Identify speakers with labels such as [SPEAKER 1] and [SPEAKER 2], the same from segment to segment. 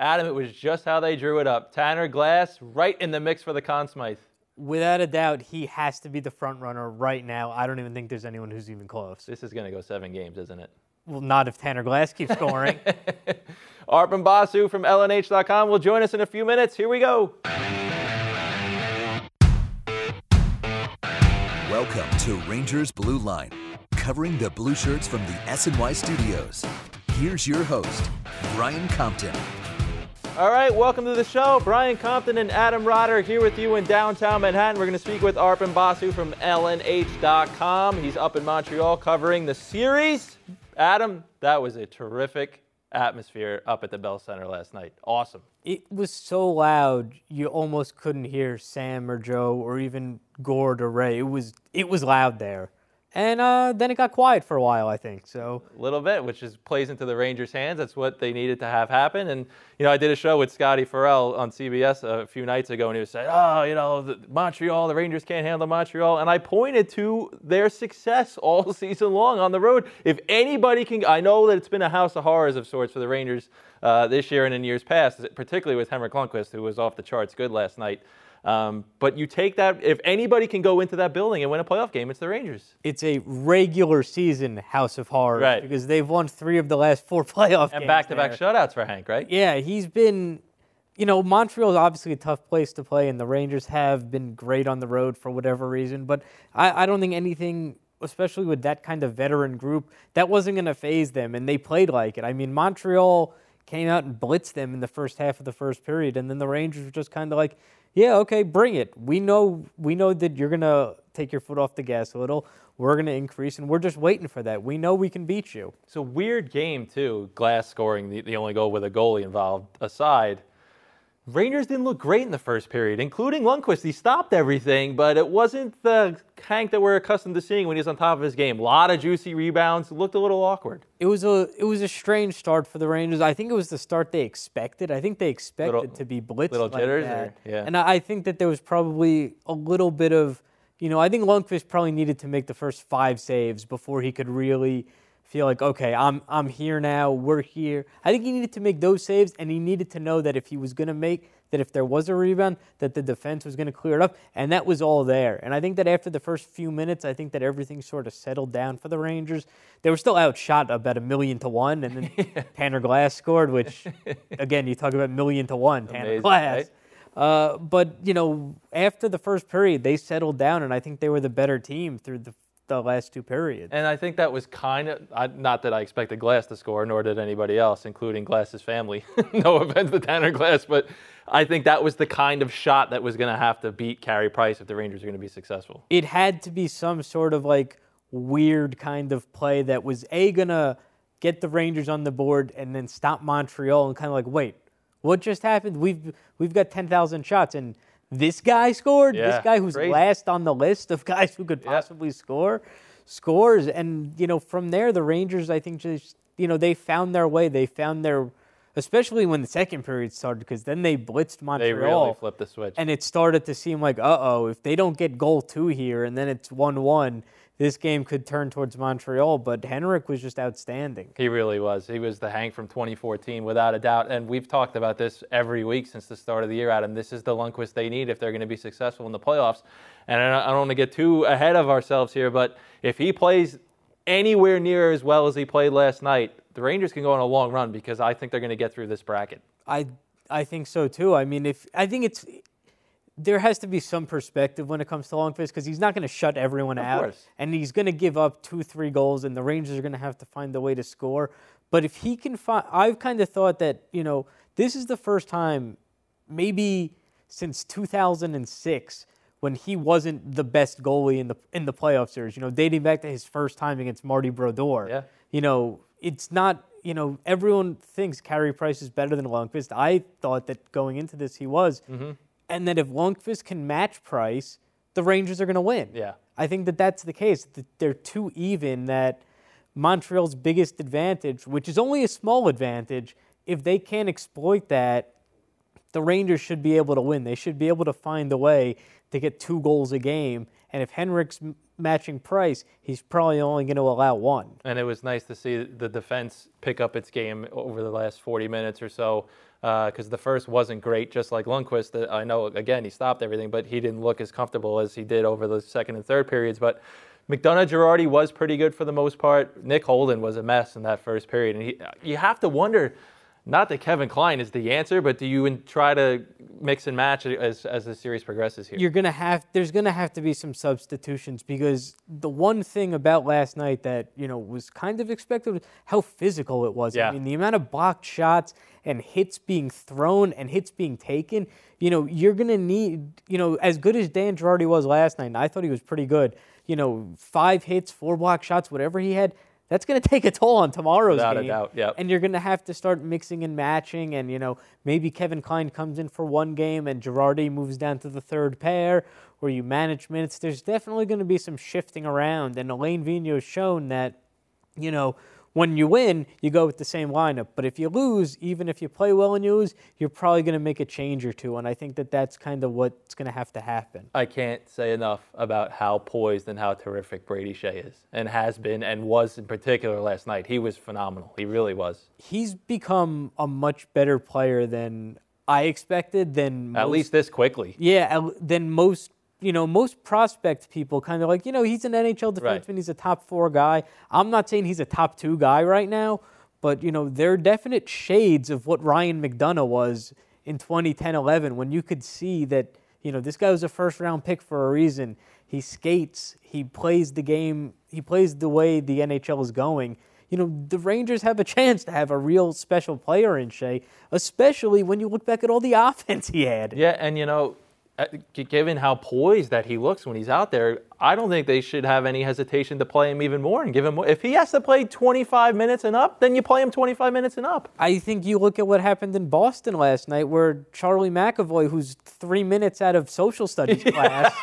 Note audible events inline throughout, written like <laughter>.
[SPEAKER 1] Adam, it was just how they drew it up. Tanner Glass right in the mix for the Conn Smythe.
[SPEAKER 2] Without a doubt, he has to be the front runner right now. I don't even think there's anyone who's even close.
[SPEAKER 1] This is going to go seven games, isn't it?
[SPEAKER 2] Well, not if Tanner Glass keeps scoring. <laughs>
[SPEAKER 1] Arpon Basu from LNH.com will join us in a few minutes. Here we go.
[SPEAKER 3] Welcome to Rangers Blue Line, covering the blue shirts from the SNY studios. Here's your host, Brian Compton.
[SPEAKER 1] All right, welcome to the show. Brian Compton and Adam Rodder here with you in downtown Manhattan. We're going to speak with Arpon Basu from LNH.com. He's up in Montreal covering the series. Adam, that was a terrific atmosphere up at the Bell Center last night. Awesome.
[SPEAKER 2] it was so loud you almost couldn't hear Sam or Joe or even Gord or Ray. It was it was loud there, and uh, then it got quiet for a while. I think so.
[SPEAKER 1] A little bit, which is plays into the Rangers' hands. That's what they needed to have happen. And you know, I did a show with Scotty Farrell on CBS a few nights ago, and he was saying, "Oh, you know, the, Montreal, the Rangers can't handle Montreal." And I pointed to their success all <laughs> season long on the road. If anybody can, I know that it's been a house of horrors of sorts for the Rangers uh, this year and in years past, particularly with Henrik Lundqvist, who was off the charts good last night. Um, but you take that, if anybody can go into that building and win a playoff game, it's the Rangers.
[SPEAKER 2] It's a regular season House of Horrors
[SPEAKER 1] Right.
[SPEAKER 2] because they've won three of the last four <laughs> playoff
[SPEAKER 1] And back to back shutouts for Hank, right?
[SPEAKER 2] Yeah, he's been, you know, Montreal is obviously a tough place to play, and the Rangers have been great on the road for whatever reason. But I, I don't think anything, especially with that kind of veteran group, that wasn't going to phase them, and they played like it. I mean, Montreal came out and blitzed them in the first half of the first period, and then the Rangers were just kind of like, yeah, okay, bring it. We know, we know that you're to take your foot off the gas a little. We're to increase, and we're just waiting for that. We know we can beat you.
[SPEAKER 1] It's a weird game, too. Glass scoring the, the only goal with a goalie involved aside. Rangers didn't look great in the first period, including Lundqvist. He stopped everything, but it wasn't the Hank that we're accustomed to seeing when he's on top of his game. A lot of juicy rebounds. It looked a little awkward.
[SPEAKER 2] It was a it was a strange start for the Rangers. I think it was the start they expected. I think they expected
[SPEAKER 1] Little-
[SPEAKER 2] to be blitzed
[SPEAKER 1] little
[SPEAKER 2] like
[SPEAKER 1] jitters,
[SPEAKER 2] that.
[SPEAKER 1] or- yeah.
[SPEAKER 2] And I think that there was probably a little bit of, you know, I think Lundqvist probably needed to make the first five saves before he could really feel like, okay, I'm I'm here now. We're here. I think he needed to make those saves, and he needed to know that if he was going to make that if there was a rebound, that the defense was going to clear it up, and that was all there. And I think that after the first few minutes, I think that everything sort of settled down for the Rangers. They were still outshot about a million to one, and then <laughs> Tanner Glass scored, which, <laughs> again, you talk about million to one, Tanner
[SPEAKER 1] Amazing,
[SPEAKER 2] Glass.
[SPEAKER 1] right?
[SPEAKER 2] Uh, but you know, after the first period, they settled down, and I think they were the better team through the, the last two periods.
[SPEAKER 1] And I think that was kind of I, not that I expected Glass to score, nor did anybody else, including Glass's family. <laughs> no offense to Tanner Glass, but I think that was the kind of shot that was going to have to beat Carey Price if the Rangers are going to be successful.
[SPEAKER 2] it had to be some sort of like weird kind of play that was a gonna get the Rangers on the board and then stop Montreal and kind of like wait, what just happened? We've we've got ten thousand shots and this guy scored.
[SPEAKER 1] Yeah,
[SPEAKER 2] this guy who's
[SPEAKER 1] crazy.
[SPEAKER 2] last on the list of <laughs> guys who could
[SPEAKER 1] Yeah.
[SPEAKER 2] possibly score scores and you know from there the Rangers I think just you know they found their way. They found their especially when the second period started because then they blitzed Montreal.
[SPEAKER 1] They really flipped the switch.
[SPEAKER 2] And it started to seem like, uh oh, if they don't get goal two here and then it's 1 1, this game could turn towards Montreal. But Henrik was just outstanding.
[SPEAKER 1] He really was. He was the Hank from 2014, without a doubt. And we've talked about this every week since the start of the year, Adam. This is the Lundqvist they need if they're going to be successful in the playoffs. And I don't- I don't want to get too ahead of ourselves here, but if he plays anywhere near as well as he played last night, the Rangers can go on a long run because I think they're going to get through this bracket.
[SPEAKER 2] I, I think so too. I mean, if I think it's. There has to be some perspective when it comes to Lundqvist because he's not going to shut everyone out,
[SPEAKER 1] course.
[SPEAKER 2] and he's going to give up two, three goals, and the Rangers are going to have to find a way to score. But if he can find, I've kind of thought that you know this is the first time, maybe since 2006, when he wasn't the best goalie in the in the playoff series. You know, dating back to his first time against Marty Brodeur.
[SPEAKER 1] Yeah.
[SPEAKER 2] You know, it's not. You know, everyone thinks Carey Price is better than Lundqvist. I thought that going into this he was,
[SPEAKER 1] Mm-hmm.
[SPEAKER 2] And that if Lundqvist can match Price, the Rangers are going to win.
[SPEAKER 1] Yeah.
[SPEAKER 2] I think that that's the case. That they're too even. That Montreal's biggest advantage, which is only a small advantage, if they can't exploit that, the Rangers should be able to win. They should be able to find a way to get two goals a game. And if Henrik's matching Price, he's probably only going to allow one.
[SPEAKER 1] And it was nice to see the defense pick up its game over the last 40 minutes or so because uh, the first wasn't great, just like Lundqvist. I know, again, he stopped everything, but he didn't look as comfortable as he did over the second and third periods. But McDonagh Girardi was pretty good for the most part. Nick Holden was a mess in that first period. And he, you have to wonder not that Kevin Klein is the answer, but do you try to mix and match as, as the series progresses here?
[SPEAKER 2] You're gonna have there's gonna have to be some substitutions because the one thing about last night that you know was kind of expected was how physical it was.
[SPEAKER 1] Yeah.
[SPEAKER 2] I mean, the amount of blocked shots and hits being thrown and hits being taken. You know, you're gonna need you know as good as Dan Girardi was last night. And I thought he was pretty good. You know, five hits, four block shots, whatever he had that's going to take a toll on tomorrow's
[SPEAKER 1] Without
[SPEAKER 2] game.
[SPEAKER 1] a doubt, yep.
[SPEAKER 2] And you're going to have to start mixing and matching. And, you know, maybe Kevin Klein comes in for one game and Girardi moves down to the third pair, or you manage minutes. There's definitely going to be some shifting around. And Alain Vigneault has shown that, you know, when you win, you go with the same lineup. But if you lose, even if you play well and you lose, you're probably going to make a change or two. And I think that that's kind of what's going to have to happen.
[SPEAKER 1] I can't say enough about how poised and how terrific Brady Skjei is and has been and was in particular last night. He was phenomenal. He really was.
[SPEAKER 2] He's become a much better player than I expected. Than
[SPEAKER 1] at least this quickly.
[SPEAKER 2] Yeah, than most you know, most prospect people kind of like, you know, he's an NHL defenseman,
[SPEAKER 1] right.
[SPEAKER 2] he's a top four guy. I'm not saying he's a top two guy right now, but, you know, there are definite shades of what Ryan McDonagh was in 2010 11 when you could see that, you know, this guy was a first round pick for a reason. He skates, he plays the game, he plays the way the NHL is going. You know, the Rangers have a chance to have a real special player in Skjei, especially when you look back at all the <laughs> offense he had.
[SPEAKER 1] Yeah, and, you know, given how poised that he looks when he's out there, I don't think they should have any hesitation to play him even more and give him more. If he has to play 25 minutes and up, then you play him 25 minutes and up.
[SPEAKER 2] I think you look at what happened in Boston last night, where Charlie McAvoy, who's three minutes out of social studies <laughs> class,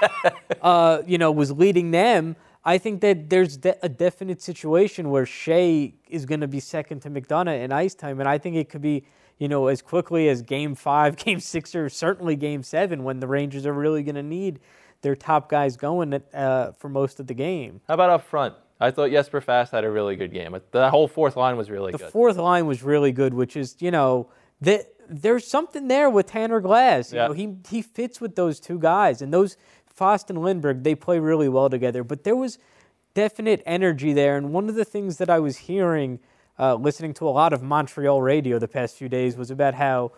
[SPEAKER 2] uh, you know, was leading them. I think that there's de- a definite situation where Skjei is going to be second to McDonagh in ice time, and I think it could be you know, as quickly as game five, <laughs> game six, or certainly game seven when the Rangers are really going to need their top guys going uh, for most of the game.
[SPEAKER 1] How about up front? I thought Jesper Fast had a really good game. The whole fourth line was really
[SPEAKER 2] the
[SPEAKER 1] good.
[SPEAKER 2] The fourth line was really good, which is, you know, that there's something there with Tanner Glass. You
[SPEAKER 1] yeah.
[SPEAKER 2] know, he he fits with those two guys. And those Fast and Lindberg, they play really well together. But there was definite energy there. And one of the things that I was hearing – uh, listening to a lot of Montreal radio the past few days was about how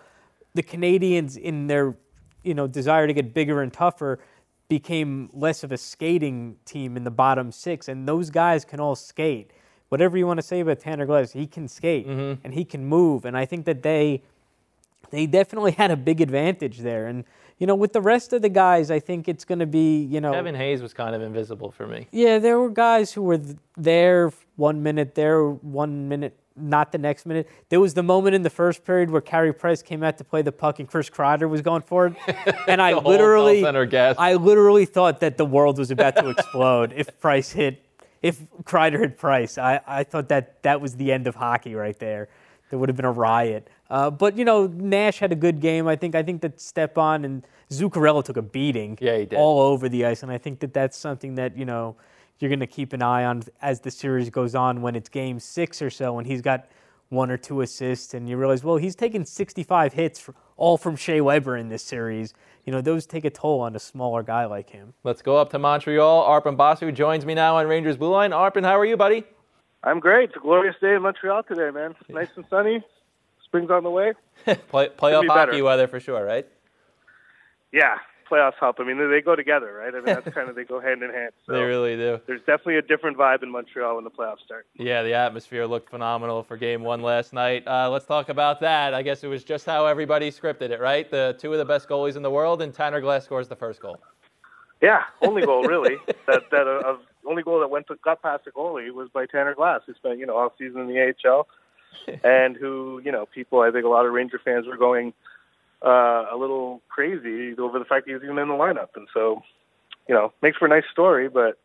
[SPEAKER 2] the Canadiens, in their you know desire to get bigger and tougher, became less of a skating team in the bottom six, and those guys can all skate. Whatever you want to say about Tanner Glass, he can skate
[SPEAKER 1] mm-hmm.
[SPEAKER 2] and he can move, and I think that they they definitely <laughs> had a big advantage there. And you know, with the rest of the guys, I think it's going to be, you know.
[SPEAKER 1] Kevin Hayes was kind of invisible for me.
[SPEAKER 2] Yeah, there were guys who were there one minute, there one minute, not the next minute. There was the moment in the first period where Carey Price came out to play the puck and Chris Kreider was going for it, <laughs> and I literally, I literally thought that the world was about to explode if Price hit, if Kreider hit Price. I, I thought that that was the end of hockey right there. There would have been a riot. Uh, but you know, Nash had a good game. I think. I think that Stepan and Zuccarello took a beating.
[SPEAKER 1] Yeah, he did.
[SPEAKER 2] All over the ice, and I think that that's something that you know you're going to keep an eye on as the series goes on. When it's Game Six or so, and he's got one or two assists, and you realize, well, he's taken 65 hits for, all from Shea Weber in this series. You know, those take a toll on a smaller guy like him.
[SPEAKER 1] Let's go up to Montreal. Arpon Basu joins me now on Rangers Blue Line. Arpon, how are you, buddy?
[SPEAKER 4] I'm great. It's a glorious day in Montreal today, man. Nice and sunny. Spring's on the way. <laughs>
[SPEAKER 1] Play, playoff hockey weather for sure, right?
[SPEAKER 4] Yeah, playoffs help. I mean, they go together, right? I mean, that's <laughs> kind of they go hand in hand. So
[SPEAKER 1] they really do.
[SPEAKER 4] There's definitely a different vibe in Montreal when the playoffs start.
[SPEAKER 1] Yeah, the atmosphere looked phenomenal for Game One last night. Uh, let's talk about that. I guess it was just how everybody scripted it, right? The two of the best goalies in the world, and Tanner Glass scores the first goal.
[SPEAKER 4] Yeah, only goal really. <laughs> that that uh, only goal that went to, got past the goalie was by Tanner Glass, who spent you know all season in the AHL, <laughs> and who you know people I think a lot of Ranger fans were going uh, a little crazy over the fact he was even in the lineup, and so you know makes for a nice story. But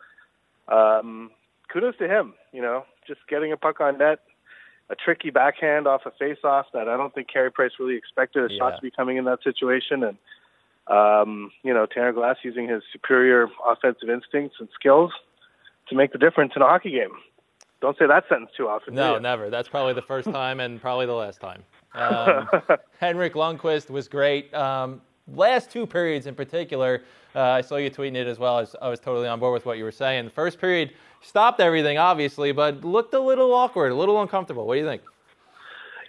[SPEAKER 4] um, kudos to him, you know, just getting a puck on net, a tricky backhand off a face-off that I don't think Carey Price really expected a
[SPEAKER 1] Yeah.
[SPEAKER 4] shot to be coming in that situation, and um, you know, Tanner Glass using his superior offensive instincts and skills to make the difference in a hockey game. Don't say that sentence too often.
[SPEAKER 1] No, never. That's probably the first time and probably the last time. Um, <laughs> Henrik Lundqvist was great. Um, last two periods in particular, uh, I saw you tweeting it as well. As I was totally on board with what you were saying. The first period stopped everything, obviously, but looked a little awkward, a little uncomfortable. What do you think?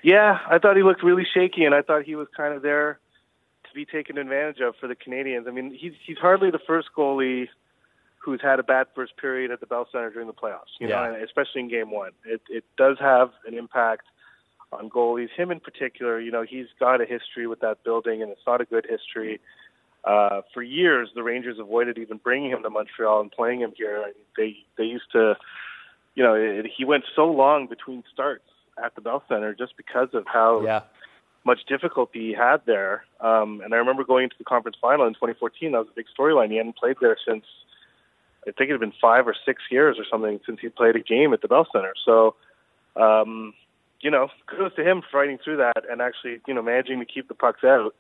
[SPEAKER 4] Yeah, I thought he looked really shaky, and I thought he was kind of there to be taken advantage of for the Canadiens. I mean, he's he's hardly the first goalie who's had a bad first period at the Bell Center during the playoffs. You
[SPEAKER 1] Yeah.
[SPEAKER 4] know, especially in Game One, it it does have an impact on goalies. Him in particular, you know, he's got a history with that building, and it's not a good history. Uh, for years, the Rangers avoided even bringing him to Montreal and playing him here. They they used to, you know, it, he went so long between starts at the Bell Center just because of how
[SPEAKER 1] Yeah.
[SPEAKER 4] much difficulty he had there. Um, and I remember going into the conference final in 2014. That was a big storyline. He hadn't played there since I think it had been five or six years or something since he played a game at the Bell Center. So, um, you know, kudos to him for fighting through that and actually, you know, managing to keep the pucks out.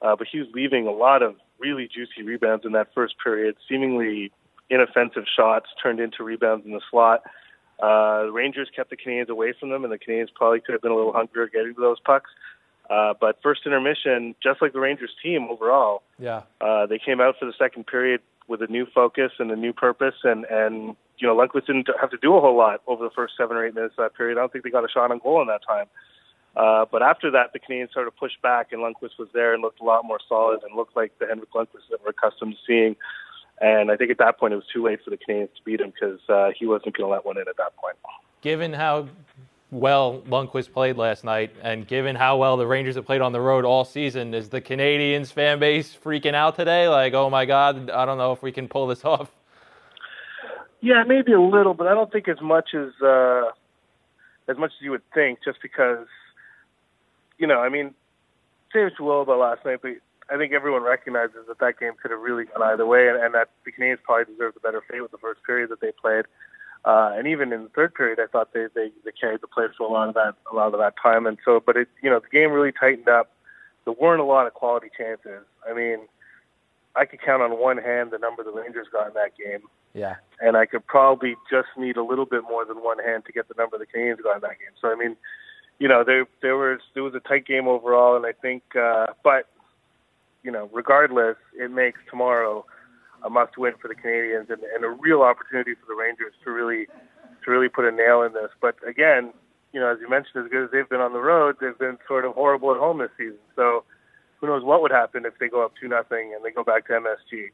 [SPEAKER 4] Uh, but he was leaving a lot of really juicy rebounds in that first period, seemingly inoffensive shots turned into rebounds in the slot. Uh, the Rangers kept the Canadiens away from them, and the Canadiens probably could have been a little hungrier getting to those pucks. Uh, but first intermission, just like the Rangers team overall,
[SPEAKER 1] Yeah.
[SPEAKER 4] uh, they came out for the second period with a new focus and a new purpose, and and you know Lundqvist didn't have to do a whole lot over the first seven or eight minutes of that period. I don't think they got a shot on goal in that time. Uh, but after that, the Canadiens started to push back, and Lundqvist was there and looked a lot more solid and looked like the Henrik Lundqvist that we're accustomed to seeing. And I think at that point it was too late for the Canadiens to beat him because uh, he wasn't going to let one in at that point.
[SPEAKER 1] Given how well Lundqvist played last night, and given how well the Rangers have played on the road all season, is the Canadiens fan base freaking out today? Like, oh my God, I don't know if we can pull this <laughs> off.
[SPEAKER 4] Yeah, maybe a little, but I don't think as much as uh, as much as you would think. Just because, you know, I mean, say what you will about last night, but I think everyone recognizes that that game could have really gone either way, and, and that the Canadiens probably deserved a better fate with the first period that they played. Uh, and even in the third period, I thought they, they they carried the play for a lot of that a lot of that time. And so, but it you know the game really tightened up. There weren't a lot of quality chances. I mean, I could count on one hand the number the Rangers got in that game
[SPEAKER 1] Yeah.
[SPEAKER 4] and I could probably just need a little bit more than one hand to get the number the Canadiens got in that game. So I mean, you know, there there was there was a tight game overall, and I think, uh, but you know, regardless, it makes tomorrow a must-win for the Canadiens and, and a real opportunity for the Rangers to really to really put a nail in this. But again, you know, as you mentioned, as good as they've been on the road, they've been sort of horrible at home this season. So who knows what would happen if they go up two nothing and they go back to MSG.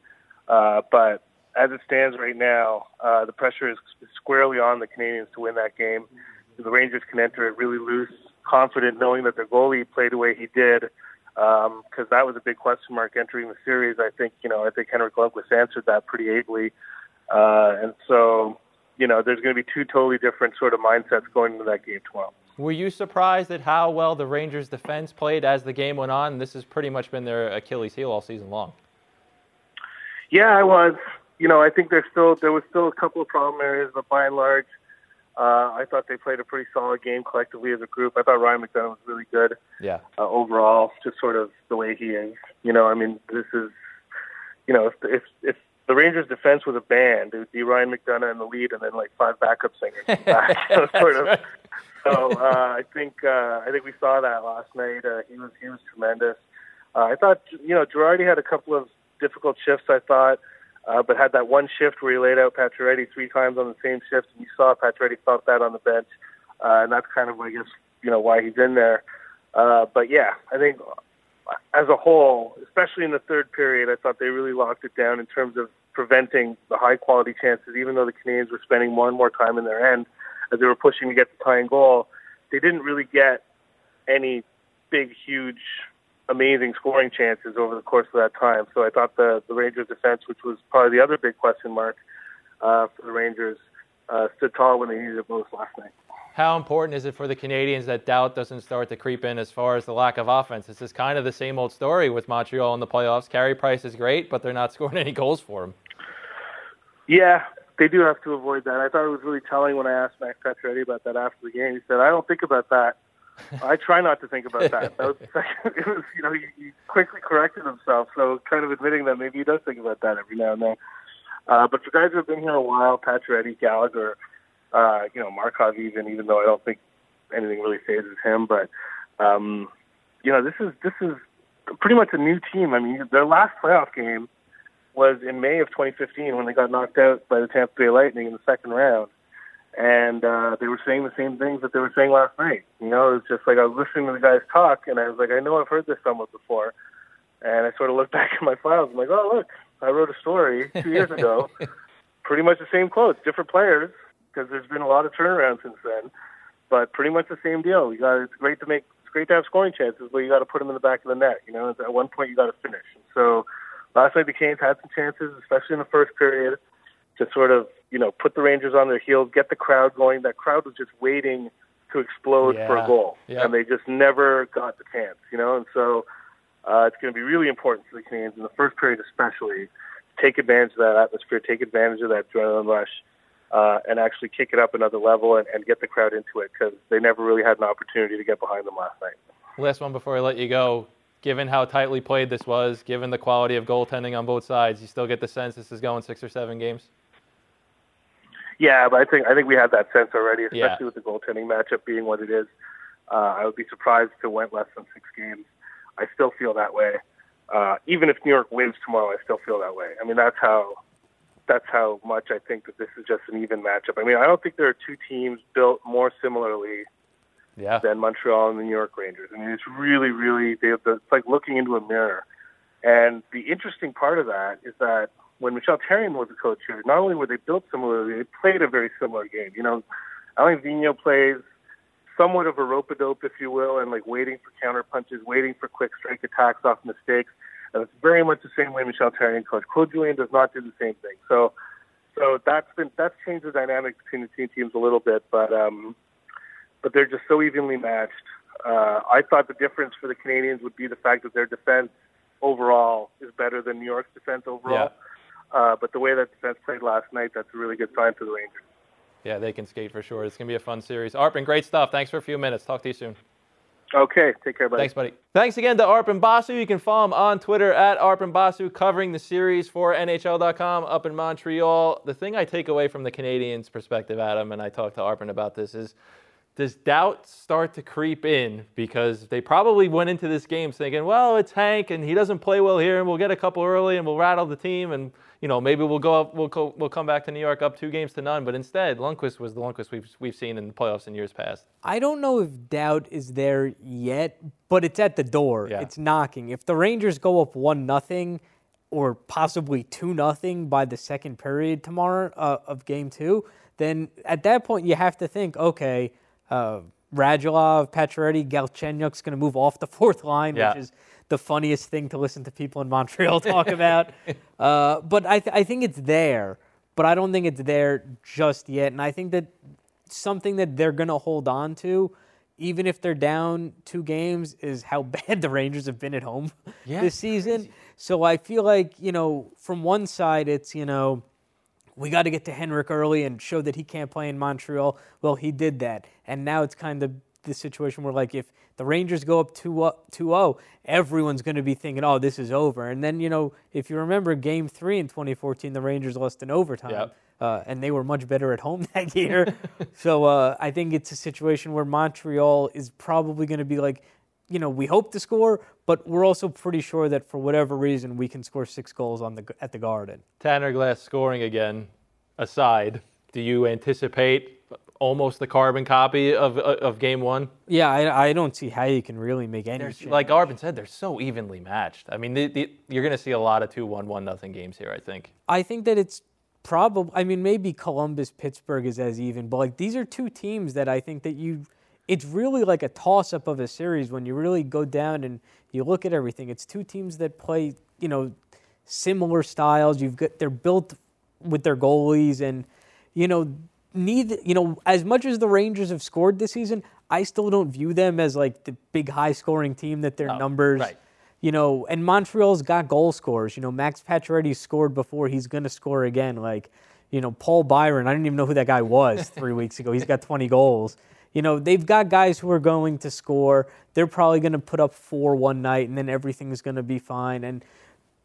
[SPEAKER 4] Uh, but as it stands right now, uh, the pressure is squarely on the Canadiens to win that game. The Rangers can enter it really loose, confident, knowing that their goalie played the way he did, because that was a big question mark entering the series. I think you know I think Henrik Lundqvist answered that pretty ably, uh, and so you know there's going to be two totally different sort of mindsets going into that game tomorrow.
[SPEAKER 1] Were you surprised at how well the Rangers defense played as the game went on? This has pretty much been their Achilles heel all season long.
[SPEAKER 4] Yeah, I was. You know, I think there's still there was still a couple of problem areas, but by and large, uh, I thought they played a pretty solid game collectively as a group. I thought Ryan McDonagh was really good
[SPEAKER 1] Yeah.
[SPEAKER 4] uh, overall, just sort of the way he is. You know, I mean, this is, you know, if if, if the Rangers' defense was a band, it would be Ryan McDonagh in the lead and then like five backup singers back. <laughs> <laughs> sort of. So uh, I think uh, I think we saw that last night. Uh, he was he was tremendous. Uh, I thought you know Girardi had a couple of difficult shifts. I thought. Uh, but had that one shift where he laid out Pacioretty three times on the same shift, and you saw Pacioretty felt that on the bench, uh, and that's kind of, I guess, you know, why he's in there. Uh, but yeah, I think as a whole, especially in the third period, I thought they really locked it down in terms of preventing the high quality chances. Even though the Canadiens were spending more and more time in their end as they were pushing to get the tying goal, they didn't really get any big, huge amazing scoring chances over the course of that time. So I thought the the Rangers defense, which was probably the other big question mark uh, for the Rangers, uh, stood tall when they needed it most last night.
[SPEAKER 1] How important is it for the Canadiens that doubt doesn't start to creep in as far as the lack of offense? This is kind of the same old story with Montreal in the playoffs. Carey Price is great, but they're not <laughs> scoring any goals for him.
[SPEAKER 4] Yeah, they do have to avoid that. I thought it was really telling when I asked Max Pacioretty about that after the game. He said, "I don't think about that. I try not to think about that." <laughs> that was, <laughs> it was, you know, he, he quickly corrected himself, so kind of admitting that maybe he does think about that every now and then. Uh, but for guys who have been here a while, Pacioretty, Gallagher, uh, you know, Markov even, even though I don't think anything really phases him, but um, you know, this is this is pretty much a new team. I mean, their last playoff game was in May of 2015 when they got knocked out by the Tampa Bay Lightning in the second round. And uh, they were saying the same things that they were saying last night. You know, it was just like I was listening to the guys talk, and I was like, I know I've heard this somewhat before. And I sort of looked <laughs> back at my files. I'm like, oh, look, I wrote a story two years ago, <laughs> pretty much the same quotes, different players, because there's been a lot of turnaround since then, but pretty much the same deal. You got it's great to make it's great to have scoring chances, but you got to put them in the back of the net. You know, at one point you got to finish. And so last night the Canes had some chances, especially in the first period, to sort of you know put the Rangers on their heels, get the crowd going. That crowd was just waiting to explode
[SPEAKER 1] Yeah.
[SPEAKER 4] for a goal,
[SPEAKER 1] Yep.
[SPEAKER 4] and they just never got the chance. You know, and so. Uh, it's going to be really important for the Canadiens in the first period, especially, to take advantage of that atmosphere, take advantage of that adrenaline rush, uh, and actually kick it up another level and, and get the crowd into it because they never really had an opportunity to get behind them last night.
[SPEAKER 1] Last one before I let you go. Given how tightly played this was, given the quality of goaltending on both sides, you still get the sense this is going six or seven games.
[SPEAKER 4] Yeah, but I think I think we had that sense already, especially
[SPEAKER 1] Yeah.
[SPEAKER 4] with the goaltending matchup being what it is. Uh, I would be surprised if it went less than six games. I still feel that way. Uh, even if New York wins tomorrow, I still feel that way. I mean, that's how that's how much I think that this is just an even matchup. I mean, I don't think there are two teams built more similarly
[SPEAKER 1] Yeah.
[SPEAKER 4] than Montreal and the New York Rangers. I mean, it's really, really they have the, it's like looking into a mirror. And the interesting part of that is that when Michel Therrien was the coach here, not only were they built similarly, they played a very similar game. You know, Alain Vigneault plays somewhat of a rope a dope, if you will, and like waiting for counter punches, waiting for quick strike attacks off mistakes. And it's very much the same way Michel Therrien coached. Claude Julien does not do the same thing. So, so that's been that's changed the dynamic between the two teams a little bit, but um, but they're just so evenly matched. Uh, I thought the difference for the Canadiens would be the fact that their defense overall is better than New York's defense overall. Uh, but the way that defense played last night, that's a really good sign for the Rangers.
[SPEAKER 1] Yeah, they can skate for sure. It's going to be a fun series. Arpon, great stuff. Thanks for a few minutes. Talk to you soon.
[SPEAKER 4] Okay, take care, buddy.
[SPEAKER 1] Thanks, buddy. Thanks again to Arpon Basu. You can follow him on Twitter at Arpon Basu, covering the series for NHL.com up in Montreal. The thing I take away from the Canadiens' perspective, Adam, and I talked to Arpon about this, is does doubt start to creep in because they probably went into this game thinking, well, it's Hank and he doesn't play well here, and we'll get a couple early and we'll rattle the team, and you know maybe we'll go up, we'll co- we'll come back to New York up two games to none. But instead, Lundqvist was the Lundqvist we've we've seen in the playoffs in years past.
[SPEAKER 2] I don't know if doubt is there yet, but it's at the door.
[SPEAKER 1] Yeah.
[SPEAKER 2] It's knocking. If the Rangers go up one nothing, or possibly two nothing by the second period tomorrow uh, of Game Two, then at that point you have to think, okay, uh, Radulov, Pacioretty, Galchenyuk's going to move off the fourth line,
[SPEAKER 1] Yeah.
[SPEAKER 2] which is the funniest thing to listen to people in Montreal <laughs> talk about. Uh, but I, th- I think it's there, but I don't think it's there just yet. And I think that something that they're going to hold on to, even if they're down two games, is how <laughs> bad the Rangers have been at home
[SPEAKER 1] Yeah,
[SPEAKER 2] this season. So I feel like, you know, from one side, it's, you know, we got to get to Henrik early and show that he can't play in Montreal. Well, he did that. And now it's kind of the situation where, like, if the Rangers go up 2 0, everyone's going to be thinking, oh, this is over. And then, you know, if you remember game three in 2014, the Rangers lost in overtime.
[SPEAKER 1] Yep.
[SPEAKER 2] Uh, and they were much better at home <laughs> that year. so uh, I think it's a situation where Montreal is probably going to be like, you know, we hope to score, but we're also pretty sure that for whatever reason we can score six goals on the at the Garden.
[SPEAKER 1] Tanner Glass scoring again aside, do you anticipate almost the carbon copy of uh, of game one?
[SPEAKER 2] Yeah, I, I don't see how you can really make any. Change.
[SPEAKER 1] like Arvin said, they're so evenly matched. I mean, the, the, you're going to see a lot of two one one nothing games here. I think.
[SPEAKER 2] I think that it's probably. I mean, maybe Columbus, Pittsburgh is as even, but like these are two teams that I think that you. It's really like a toss up of a series when you really go down and you look at everything. It's two teams that play, you know, similar styles. You've got they're built with their goalies and you know neither you know as much as the Rangers have scored this season, I still don't view them as like the big high scoring team that their
[SPEAKER 1] Oh,
[SPEAKER 2] numbers
[SPEAKER 1] right.
[SPEAKER 2] you know, and Montreal's got goal scorers. You know, Max Pacioretty scored before; he's going to score again. Like, you know, Paul Byron. I didn't even know who that guy was <laughs> three weeks ago. He's got 20 goals. You know, they've got guys who are going to score. They're probably going to put up four one night, and then everything's going to be fine. And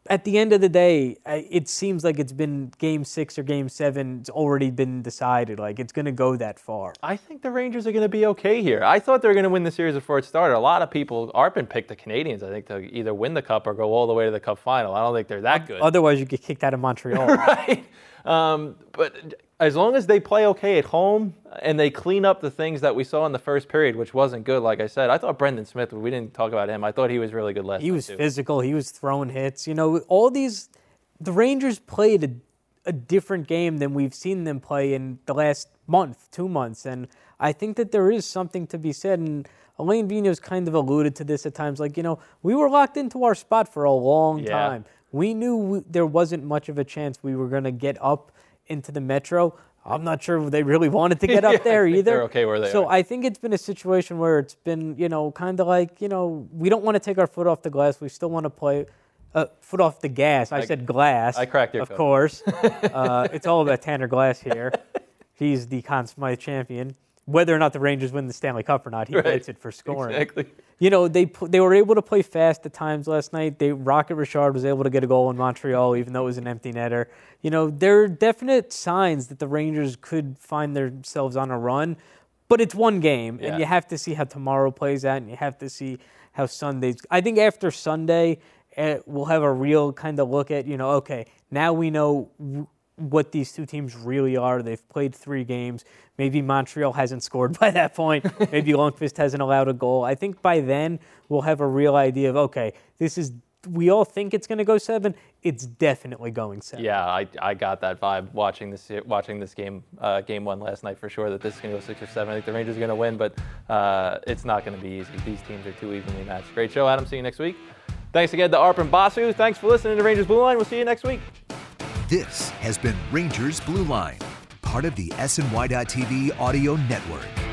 [SPEAKER 2] at the end of the day, it seems like it's been game six or game seven. It's already been decided. Like it's going to go that far.
[SPEAKER 1] I think the Rangers are going to be okay here. I thought they were going to win the series before it started. A lot of people, Arpon picked the Canadiens, I think, to either win the cup or go all the way to the cup final. I don't think they're that good.
[SPEAKER 2] Otherwise, you get kicked out of Montreal. <laughs>
[SPEAKER 1] right? Um, but as long as they play okay at home and they clean up the things that we saw in the first period, which wasn't good, like I said, I thought Brendan Smith. We didn't talk about him. I thought he was really good last.
[SPEAKER 2] He was
[SPEAKER 1] too.
[SPEAKER 2] physical. He was throwing hits. You know, all these. The Rangers played a, a different game than we've seen them play in the last month, two months, and I think that there is something to be said. And Alain Vigneault's kind of alluded to this at times, like you know, we were locked into our spot for a long
[SPEAKER 1] Yeah.
[SPEAKER 2] time. We knew we, there wasn't much of a chance we were going to get up into the Metro. I'm not sure they really wanted to get <laughs>
[SPEAKER 1] Yeah,
[SPEAKER 2] up there either.
[SPEAKER 1] they're okay where they
[SPEAKER 2] so
[SPEAKER 1] are.
[SPEAKER 2] I think it's been a situation where it's been, you know, kind of like, you know, we don't want to take our foot off the glass. We still want to play uh, foot off the gas. I, said glass.
[SPEAKER 1] I cracked your
[SPEAKER 2] Of
[SPEAKER 1] code.
[SPEAKER 2] course. <laughs> uh, it's all about Tanner Glass here. He's the Conn Smythe champion. Whether or not the Rangers win the Stanley Cup or not, he
[SPEAKER 1] Right.
[SPEAKER 2] gets it for scoring.
[SPEAKER 1] Exactly.
[SPEAKER 2] You know, they they were able to play fast at times last night. They Rocket Richard was able to get a goal in Montreal, even though it was an empty netter. You know, there are definite signs that the Rangers could find themselves on a run, but it's one game,
[SPEAKER 1] Yeah.
[SPEAKER 2] and you have to see how tomorrow plays out, and you have to see how Sunday's. I think after Sunday, eh, we'll have a real kind of look at you know, okay, now we know. What these two teams really are. They've played three games. Maybe Montreal hasn't scored <laughs> by that point. Maybe Lundqvist hasn't allowed a goal. I think by then we'll have a real idea of okay, this is. We all think it's going to go seven. It's definitely going seven.
[SPEAKER 1] Yeah, I, I got that vibe watching this watching this game uh, game one last night for sure that this is going to go six or seven. I think the Rangers are going to win, but uh, it's not going to be easy. These teams are too evenly matched. Great show, Adam. See you next week. Thanks again to Arpon Basu. Thanks for listening to Rangers Blue Line. We'll see you next week.
[SPEAKER 3] This has been Rangers Blue Line, part of the SNY.TV audio network.